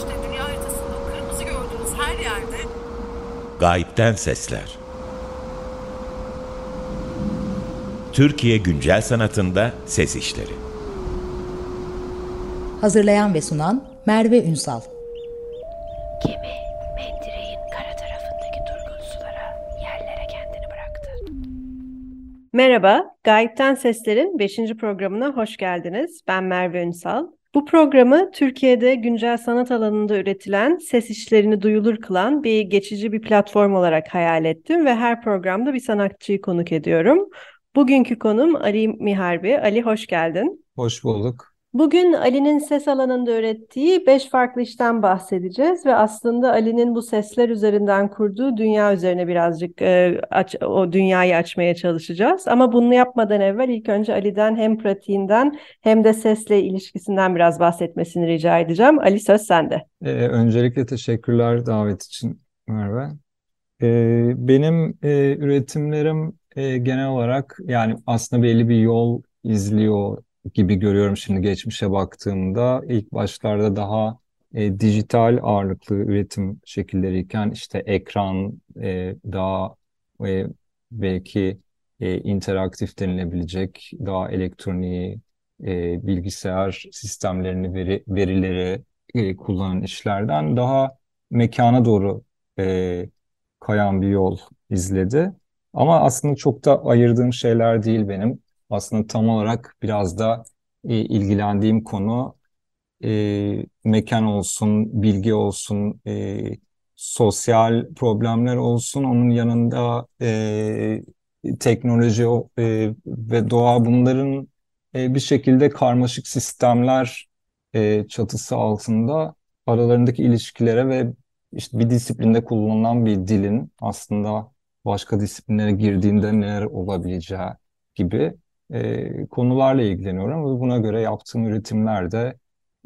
İşte dünya haritasında kırmızı gördüğünüz her yerde Gayipten Sesler Türkiye Güncel Sanatında Ses İşleri Hazırlayan ve sunan Merve Ünsal Gemi mendireğin kara tarafındaki durgun sulara, yerlere kendini bıraktı. Merhaba, Gayipten Sesler'in 5. programına hoş geldiniz. Ben Merve Ünsal. Bu programı Türkiye'de güncel sanat alanında üretilen, ses işlerini duyulur kılan bir geçici bir platform olarak hayal ettim ve her programda bir sanatçıyı konuk ediyorum. Bugünkü konum Ali Miharbi. Ali hoş geldin. Hoş bulduk. Bugün Ali'nin ses alanında ürettiği beş farklı işten bahsedeceğiz ve aslında Ali'nin bu sesler üzerinden kurduğu dünya üzerine birazcık e, aç, o dünyayı açmaya çalışacağız. Ama bunu yapmadan evvel ilk önce Ali'den hem pratiğinden hem de sesle ilişkisinden biraz bahsetmesini rica edeceğim. Ali söz sende. Ee, öncelikle teşekkürler davet için Merve. Ee, benim e, üretimlerim e, genel olarak yani aslında belli bir yol izliyor gibi görüyorum şimdi geçmişe baktığımda. İlk başlarda daha e, dijital ağırlıklı üretim şekilleriyken işte ekran e, daha e, belki e, interaktif denilebilecek daha elektroniği e, bilgisayar sistemlerini veri, verileri e, kullanan işlerden daha mekana doğru e, kayan bir yol izledi. Ama aslında çok da ayırdığım şeyler değil benim. Aslında tam olarak biraz da e, ilgilendiğim konu e, mekan olsun, bilgi olsun, e, sosyal problemler olsun. Onun yanında e, teknoloji e, ve doğa bunların e, bir şekilde karmaşık sistemler e, çatısı altında aralarındaki ilişkilere ve işte bir disiplinde kullanılan bir dilin aslında başka disiplinlere girdiğinde neler olabileceği gibi e, konularla ilgileniyorum ve buna göre yaptığım üretimlerde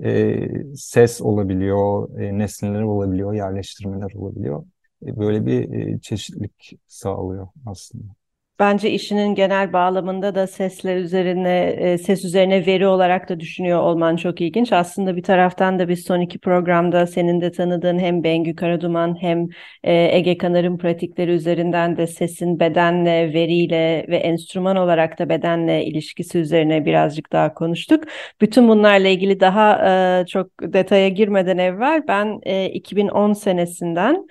e, ses olabiliyor, e, nesneler olabiliyor, yerleştirmeler olabiliyor. E, böyle bir e, çeşitlilik sağlıyor aslında. Bence işinin genel bağlamında da sesler üzerine, e, ses üzerine veri olarak da düşünüyor olman çok ilginç. Aslında bir taraftan da biz son iki programda senin de tanıdığın hem Bengü Karaduman hem e, Ege Kanar'ın pratikleri üzerinden de sesin bedenle, veriyle ve enstrüman olarak da bedenle ilişkisi üzerine birazcık daha konuştuk. Bütün bunlarla ilgili daha e, çok detaya girmeden evvel ben 2010 senesinden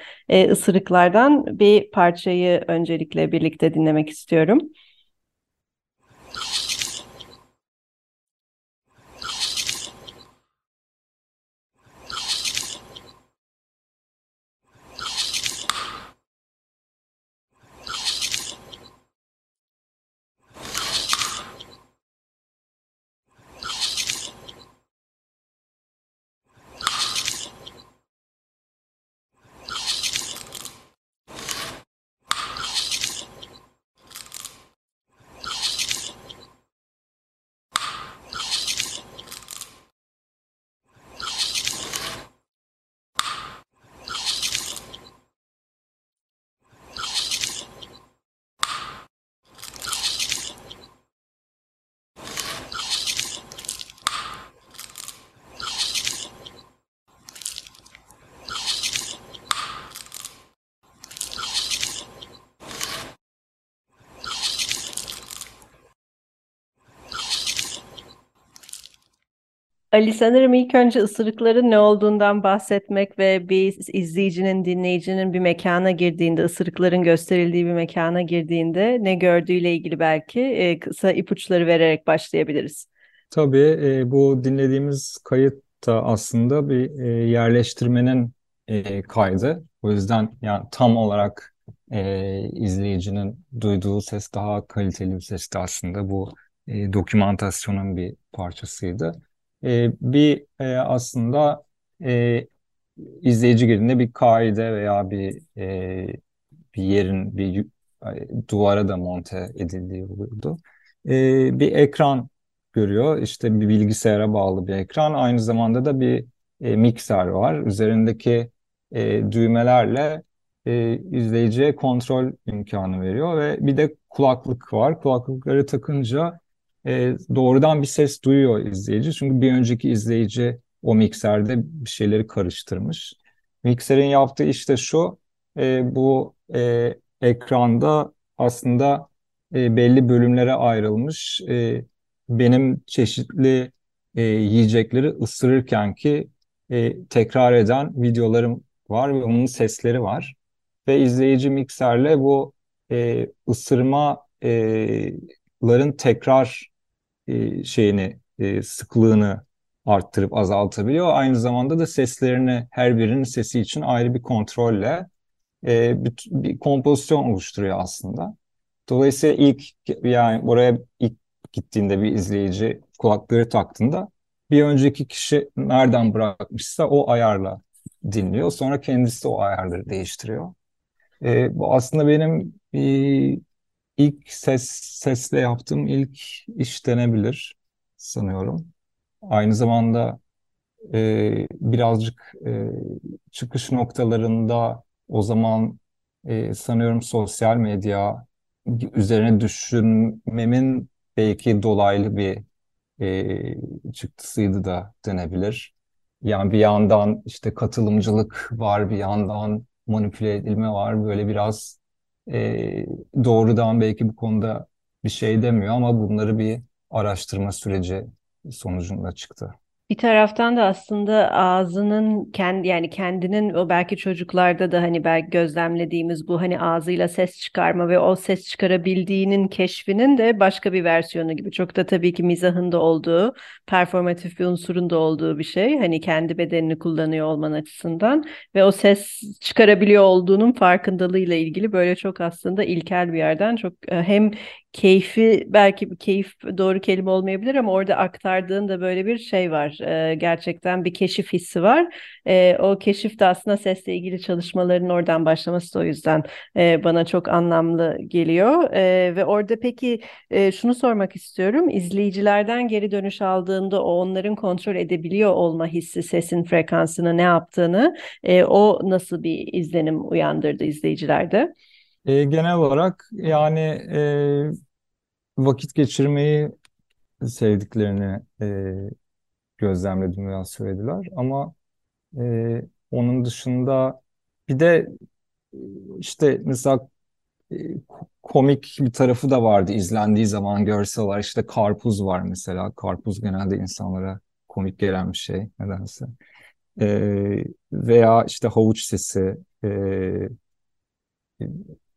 ısırıklardan bir parçayı öncelikle birlikte dinlemek istiyorum. Ali sanırım ilk önce ısırıkların ne olduğundan bahsetmek ve bir izleyicinin, dinleyicinin bir mekana girdiğinde, ısırıkların gösterildiği bir mekana girdiğinde ne gördüğüyle ilgili belki e, kısa ipuçları vererek başlayabiliriz. Tabii e, bu dinlediğimiz kayıt da aslında bir e, yerleştirmenin kaydı. O yüzden yani tam olarak izleyicinin duyduğu ses daha kaliteli bir sesti aslında. Bu dokümantasyonun bir parçasıydı e, bir e, aslında e, izleyici girdiğinde bir kaide veya bir e, bir yerin bir duvara da monte edildiği oluyordu. E, bir ekran görüyor. İşte bir bilgisayara bağlı bir ekran. Aynı zamanda da bir e, mikser var. Üzerindeki e, düğmelerle e, izleyiciye kontrol imkanı veriyor ve bir de kulaklık var. Kulaklıkları takınca e, doğrudan bir ses duyuyor izleyici. Çünkü bir önceki izleyici o mikserde bir şeyleri karıştırmış. Mikserin yaptığı işte şu, e, bu e, ekranda aslında e, belli bölümlere ayrılmış e, benim çeşitli e, yiyecekleri ısırırken ki e, tekrar eden videolarım var ve onun sesleri var. Ve izleyici mikserle bu e, ısırmaların tekrar şeyini sıklığını arttırıp azaltabiliyor. Aynı zamanda da seslerini her birinin sesi için ayrı bir kontrolle bir, bir kompozisyon oluşturuyor aslında. Dolayısıyla ilk yani oraya ilk gittiğinde bir izleyici kulakları taktığında bir önceki kişi nereden bırakmışsa o ayarla dinliyor. Sonra kendisi o ayarları değiştiriyor. E, bu aslında benim e, ilk ses sesle yaptığım ilk iş denebilir sanıyorum. Aynı zamanda e, birazcık e, çıkış noktalarında o zaman e, sanıyorum sosyal medya üzerine düşünmemin belki dolaylı bir e, çıktısıydı da denebilir. Yani bir yandan işte katılımcılık var, bir yandan manipüle edilme var. Böyle biraz e, doğrudan belki bu konuda bir şey demiyor ama bunları bir araştırma süreci sonucunda çıktı. Bir taraftan da aslında ağzının kendi yani kendinin o belki çocuklarda da hani belki gözlemlediğimiz bu hani ağzıyla ses çıkarma ve o ses çıkarabildiğinin keşfinin de başka bir versiyonu gibi. Çok da tabii ki mizahında olduğu, performatif bir unsurunda olduğu bir şey. Hani kendi bedenini kullanıyor olman açısından ve o ses çıkarabiliyor olduğunun farkındalığıyla ilgili böyle çok aslında ilkel bir yerden çok e, hem keyfi belki keyif doğru kelime olmayabilir ama orada aktardığın da böyle bir şey var. Ee, gerçekten bir keşif hissi var. Ee, o keşif de aslında sesle ilgili çalışmaların oradan başlaması da o yüzden e, bana çok anlamlı geliyor. E, ve orada peki e, şunu sormak istiyorum. İzleyicilerden geri dönüş aldığında o onların kontrol edebiliyor olma hissi sesin frekansını ne yaptığını e, o nasıl bir izlenim uyandırdı izleyicilerde? E, genel olarak yani e, vakit geçirmeyi sevdiklerini e, gözlemledim veya söylediler. Ama e, onun dışında bir de işte mesela e, komik bir tarafı da vardı izlendiği zaman görsel olarak işte karpuz var mesela. Karpuz genelde insanlara komik gelen bir şey nedense. E, veya işte havuç sesi, e,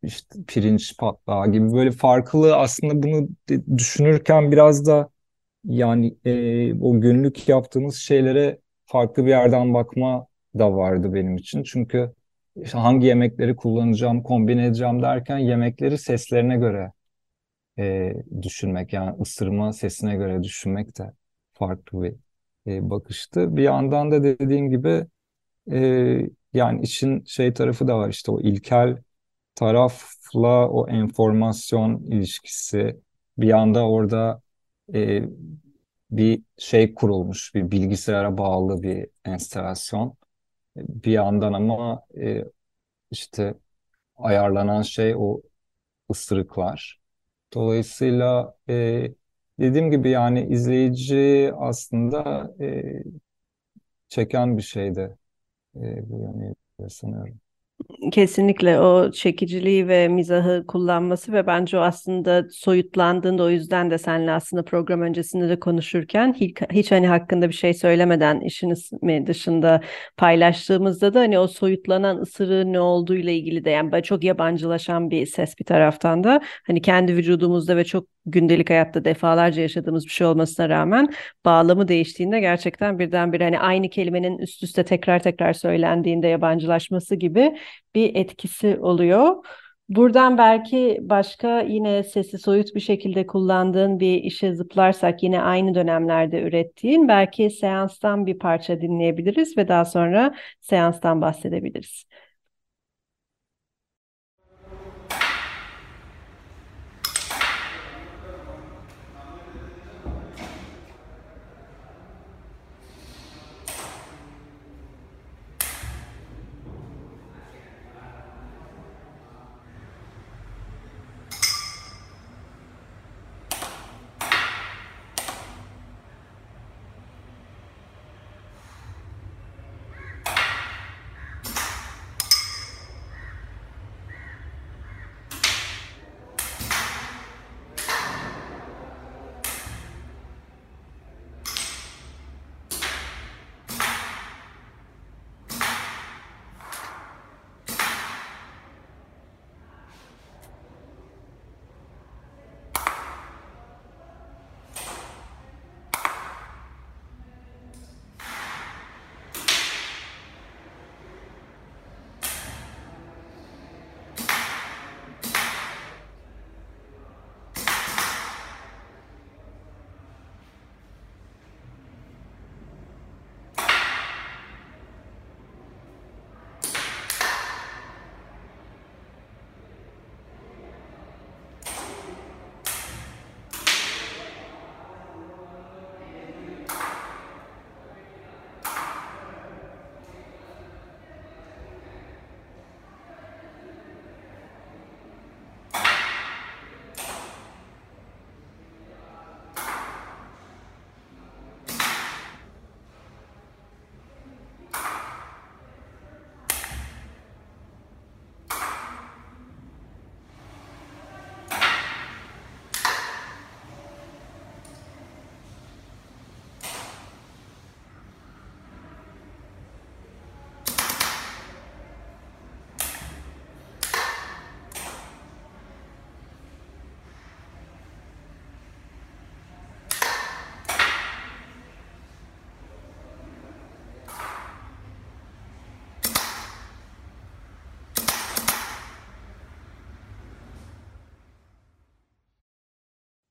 işte pirinç patlağı gibi böyle farklı aslında bunu düşünürken biraz da yani e, o günlük yaptığımız şeylere farklı bir yerden bakma da vardı benim için. Çünkü işte hangi yemekleri kullanacağım, kombine edeceğim derken yemekleri seslerine göre e, düşünmek yani ısırma sesine göre düşünmek de farklı bir e, bakıştı. Bir yandan da dediğim gibi e, yani için şey tarafı da var işte o ilkel tarafla o enformasyon ilişkisi bir anda orada e, bir şey kurulmuş, bir bilgisayara bağlı bir enstalasyon. Bir yandan ama e, işte ayarlanan şey o ısırıklar. Dolayısıyla e, dediğim gibi yani izleyici aslında e, çeken bir şeydi e, bu yönüyle sanıyorum. Kesinlikle o çekiciliği ve mizahı kullanması ve bence o aslında soyutlandığında o yüzden de seninle aslında program öncesinde de konuşurken hiç, hiç hani hakkında bir şey söylemeden işin ismi dışında paylaştığımızda da hani o soyutlanan ısırığın ne olduğuyla ilgili de yani çok yabancılaşan bir ses bir taraftan da hani kendi vücudumuzda ve çok gündelik hayatta defalarca yaşadığımız bir şey olmasına rağmen bağlamı değiştiğinde gerçekten birdenbire hani aynı kelimenin üst üste tekrar tekrar söylendiğinde yabancılaşması gibi bir etkisi oluyor. Buradan belki başka yine sesi soyut bir şekilde kullandığın bir işe zıplarsak yine aynı dönemlerde ürettiğin belki seanstan bir parça dinleyebiliriz ve daha sonra seanstan bahsedebiliriz.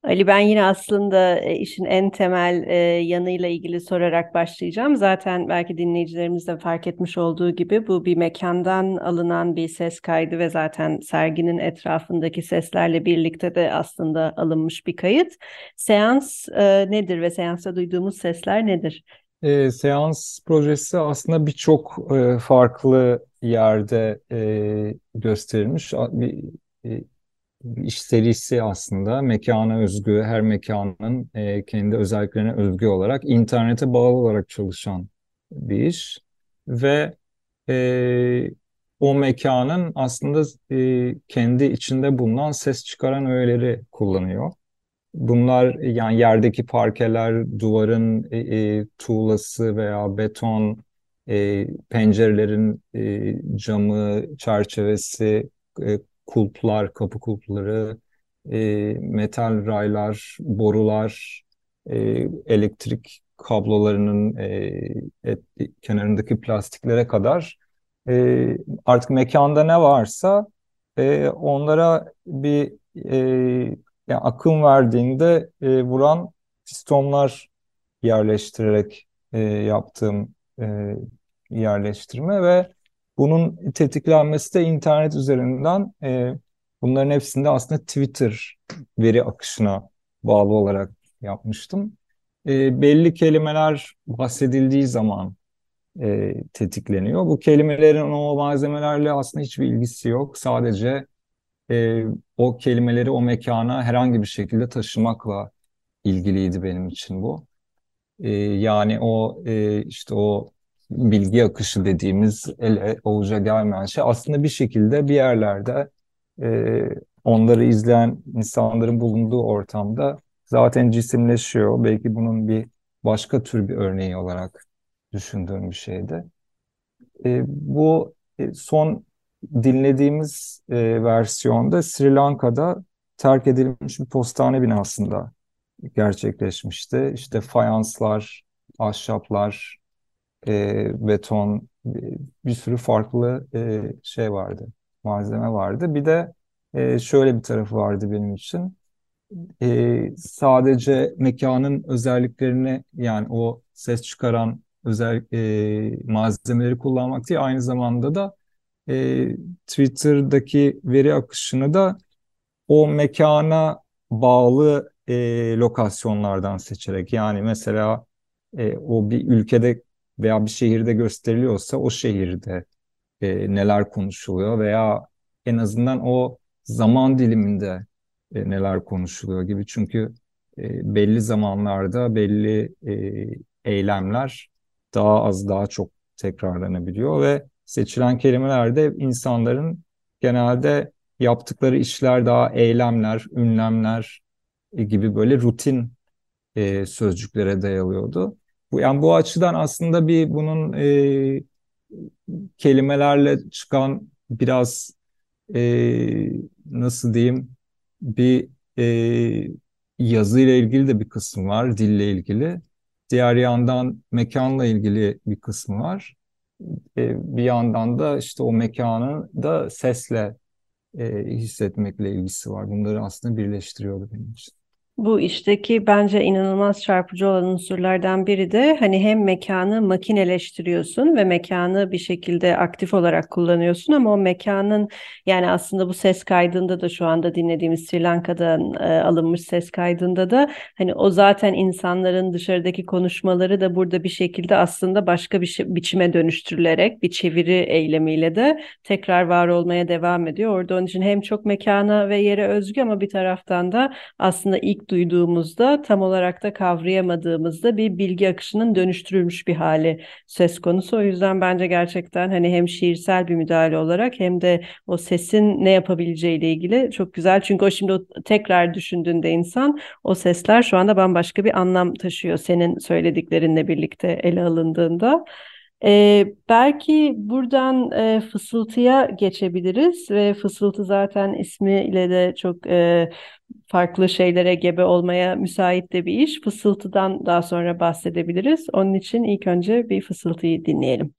Ali ben yine aslında e, işin en temel e, yanıyla ilgili sorarak başlayacağım. Zaten belki dinleyicilerimiz de fark etmiş olduğu gibi bu bir mekandan alınan bir ses kaydı ve zaten serginin etrafındaki seslerle birlikte de aslında alınmış bir kayıt. Seans e, nedir ve seansta duyduğumuz sesler nedir? E, seans projesi aslında birçok e, farklı yerde e, gösterilmiş bir e, iş serisi aslında mekana özgü, her mekanın e, kendi özelliklerine özgü olarak internete bağlı olarak çalışan bir iş ve e, o mekanın aslında e, kendi içinde bulunan ses çıkaran öğeleri kullanıyor. Bunlar yani yerdeki parkeler, duvarın e, e, tuğlası veya beton, e, pencerelerin e, camı, çerçevesi, e, kulplar, kapı kulpları, e, metal raylar, borular, e, elektrik kablolarının e, et, kenarındaki plastiklere kadar e, artık mekanda ne varsa e, onlara bir e, yani akım verdiğinde e, vuran pistonlar yerleştirerek e, yaptığım e, yerleştirme ve bunun tetiklenmesi de internet üzerinden e, bunların hepsinde aslında Twitter veri akışına bağlı olarak yapmıştım. E, belli kelimeler bahsedildiği zaman e, tetikleniyor. Bu kelimelerin o malzemelerle aslında hiçbir ilgisi yok. Sadece e, o kelimeleri o mekana herhangi bir şekilde taşımakla ilgiliydi benim için bu. E, yani o e, işte o bilgi akışı dediğimiz ele avuca gelmeyen şey aslında bir şekilde bir yerlerde e, onları izleyen insanların bulunduğu ortamda zaten cisimleşiyor. Belki bunun bir başka tür bir örneği olarak düşündüğüm bir şeydi. E, bu e, son dinlediğimiz e, versiyonda Sri Lanka'da terk edilmiş bir postane binasında gerçekleşmişti. İşte fayanslar, ahşaplar, e, beton, bir sürü farklı e, şey vardı, malzeme vardı. Bir de e, şöyle bir tarafı vardı benim için. E, sadece mekanın özelliklerini yani o ses çıkaran özel e, malzemeleri kullanmak değil, aynı zamanda da e, Twitter'daki veri akışını da o mekana bağlı e, lokasyonlardan seçerek yani mesela e, o bir ülkede veya bir şehirde gösteriliyorsa o şehirde e, neler konuşuluyor veya en azından o zaman diliminde e, neler konuşuluyor gibi. Çünkü e, belli zamanlarda belli e, eylemler daha az daha çok tekrarlanabiliyor ve seçilen kelimelerde insanların genelde yaptıkları işler daha eylemler, ünlemler e, gibi böyle rutin e, sözcüklere dayalıyordu. Bu yani bu açıdan aslında bir bunun e, kelimelerle çıkan biraz e, nasıl diyeyim bir e, yazı ile ilgili de bir kısmı var, dille ilgili. Diğer yandan mekanla ilgili bir kısmı var. E, bir yandan da işte o mekanı da sesle e, hissetmekle ilgisi var. Bunları aslında birleştiriyordu benim için. Bu işteki bence inanılmaz çarpıcı olan unsurlardan biri de hani hem mekanı makineleştiriyorsun ve mekanı bir şekilde aktif olarak kullanıyorsun ama o mekanın yani aslında bu ses kaydında da şu anda dinlediğimiz Sri Lanka'dan e, alınmış ses kaydında da hani o zaten insanların dışarıdaki konuşmaları da burada bir şekilde aslında başka bir şey, biçime dönüştürülerek bir çeviri eylemiyle de tekrar var olmaya devam ediyor. Orada onun için hem çok mekana ve yere özgü ama bir taraftan da aslında ilk duyduğumuzda tam olarak da kavrayamadığımızda bir bilgi akışının dönüştürülmüş bir hali söz konusu. O yüzden bence gerçekten hani hem şiirsel bir müdahale olarak hem de o sesin ne yapabileceğiyle ilgili çok güzel. Çünkü o şimdi o tekrar düşündüğünde insan o sesler şu anda bambaşka bir anlam taşıyor senin söylediklerininle birlikte ele alındığında. Ee, belki buradan e, fısıltıya geçebiliriz ve fısıltı zaten ismiyle de çok e, farklı şeylere gebe olmaya müsait de bir iş. Fısıltıdan daha sonra bahsedebiliriz. Onun için ilk önce bir fısıltıyı dinleyelim.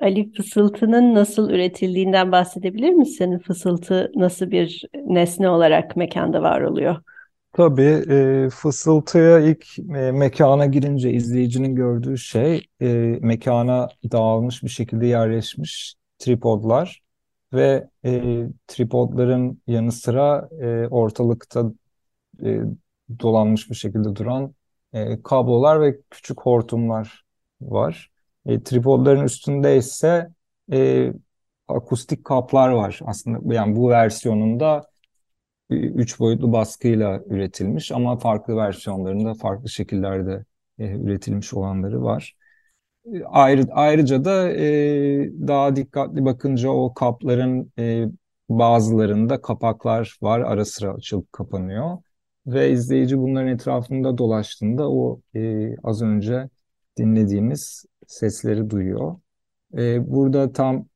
Ali fısıltının nasıl üretildiğinden bahsedebilir misin? Fısıltı nasıl bir nesne olarak mekanda var oluyor? Tabii e, fısıltıya ilk e, mekana girince izleyicinin gördüğü şey e, mekana dağılmış bir şekilde yerleşmiş tripodlar ve e, tripodların yanı sıra e, ortalıkta e, dolanmış bir şekilde duran e, kablolar ve küçük hortumlar var. E, tripodların üstünde ise e, akustik kaplar var. Aslında yani bu versiyonunda üç boyutlu baskıyla üretilmiş ama farklı versiyonlarında farklı şekillerde e, üretilmiş olanları var. E, ayrı, ayrıca da e, daha dikkatli bakınca o kapların e, bazılarında kapaklar var ara sıra açılıp kapanıyor ve izleyici bunların etrafında dolaştığında o e, az önce dinlediğimiz sesleri duyuyor. E, burada tam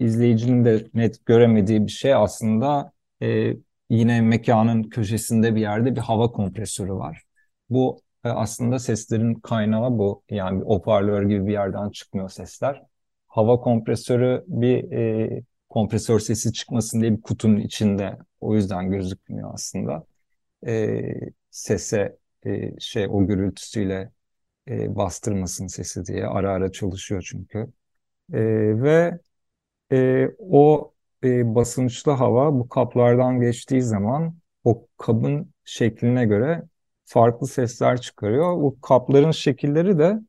izleyicinin de net göremediği bir şey aslında e, yine mekanın köşesinde bir yerde bir hava kompresörü var. Bu e, aslında seslerin kaynağı bu. Yani bir hoparlör gibi bir yerden çıkmıyor sesler. Hava kompresörü bir e, kompresör sesi çıkmasın diye bir kutunun içinde. O yüzden gözükmüyor aslında. E, sese e, şey o gürültüsüyle e, bastırmasın sesi diye ara ara çalışıyor çünkü. E, ve e, o e, basınçlı hava bu kaplardan geçtiği zaman o kabın şekline göre farklı sesler çıkarıyor. Bu kapların şekilleri de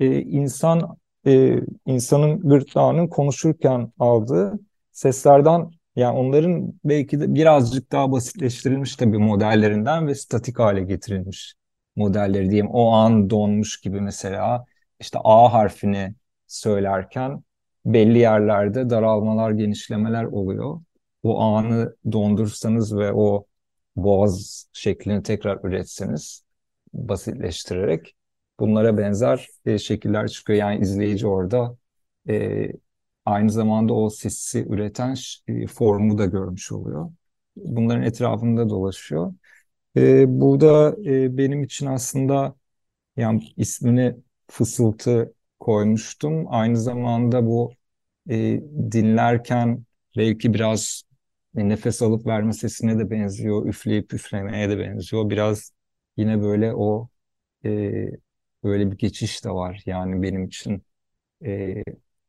e, insan e, insanın gırtlağının konuşurken aldığı seslerden yani onların belki de birazcık daha basitleştirilmiş tabii modellerinden ve statik hale getirilmiş modelleri diyeyim. O an donmuş gibi mesela işte A harfini söylerken belli yerlerde daralmalar, genişlemeler oluyor. O anı dondursanız ve o boğaz şeklini tekrar üretseniz basitleştirerek bunlara benzer e, şekiller çıkıyor. Yani izleyici orada e, aynı zamanda o sesi üreten e, formu da görmüş oluyor. Bunların etrafında dolaşıyor. E, burada e, benim için aslında yani ismini fısıltı koymuştum. Aynı zamanda bu e, dinlerken belki biraz e, nefes alıp verme sesine de benziyor, üfleyip üflemeye de benziyor. Biraz yine böyle o e, böyle bir geçiş de var. Yani benim için e,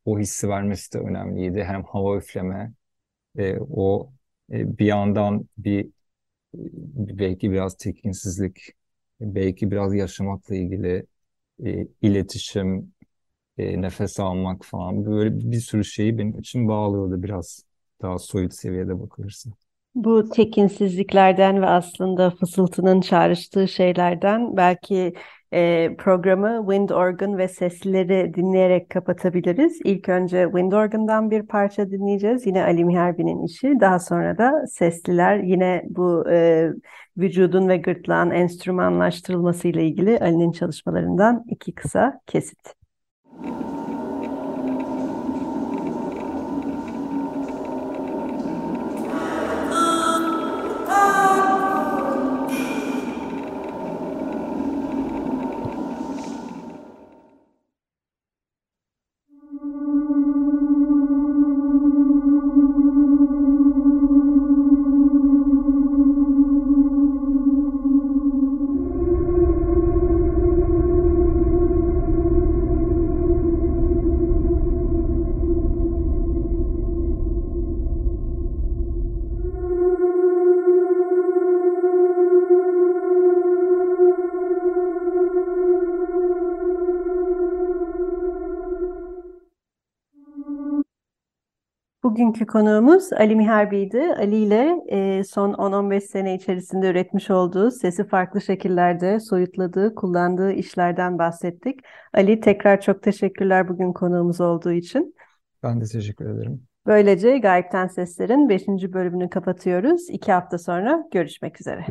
o hissi vermesi de önemliydi. Hem hava üfleme, e, o e, bir yandan bir belki biraz tekinsizlik, belki biraz yaşamakla ilgili e, iletişim, e, nefes almak falan böyle bir sürü şeyi benim için bağlıyordu biraz daha soyut seviyede bakılırsa. Bu tekinsizliklerden ve aslında fısıltının çağrıştığı şeylerden belki e, programı wind organ ve sesleri dinleyerek kapatabiliriz. İlk önce wind organ'dan bir parça dinleyeceğiz. Yine Ali Miherbi'nin işi. Daha sonra da sesliler yine bu e, vücudun ve gırtlağın enstrümanlaştırılması ile ilgili Ali'nin çalışmalarından iki kısa kesit. Bugünkü konuğumuz Ali Miharbi'ydi. Ali ile e, son 10-15 sene içerisinde üretmiş olduğu, sesi farklı şekillerde soyutladığı, kullandığı işlerden bahsettik. Ali tekrar çok teşekkürler bugün konuğumuz olduğu için. Ben de teşekkür ederim. Böylece Gayipten Sesler'in 5. bölümünü kapatıyoruz. İki hafta sonra görüşmek üzere.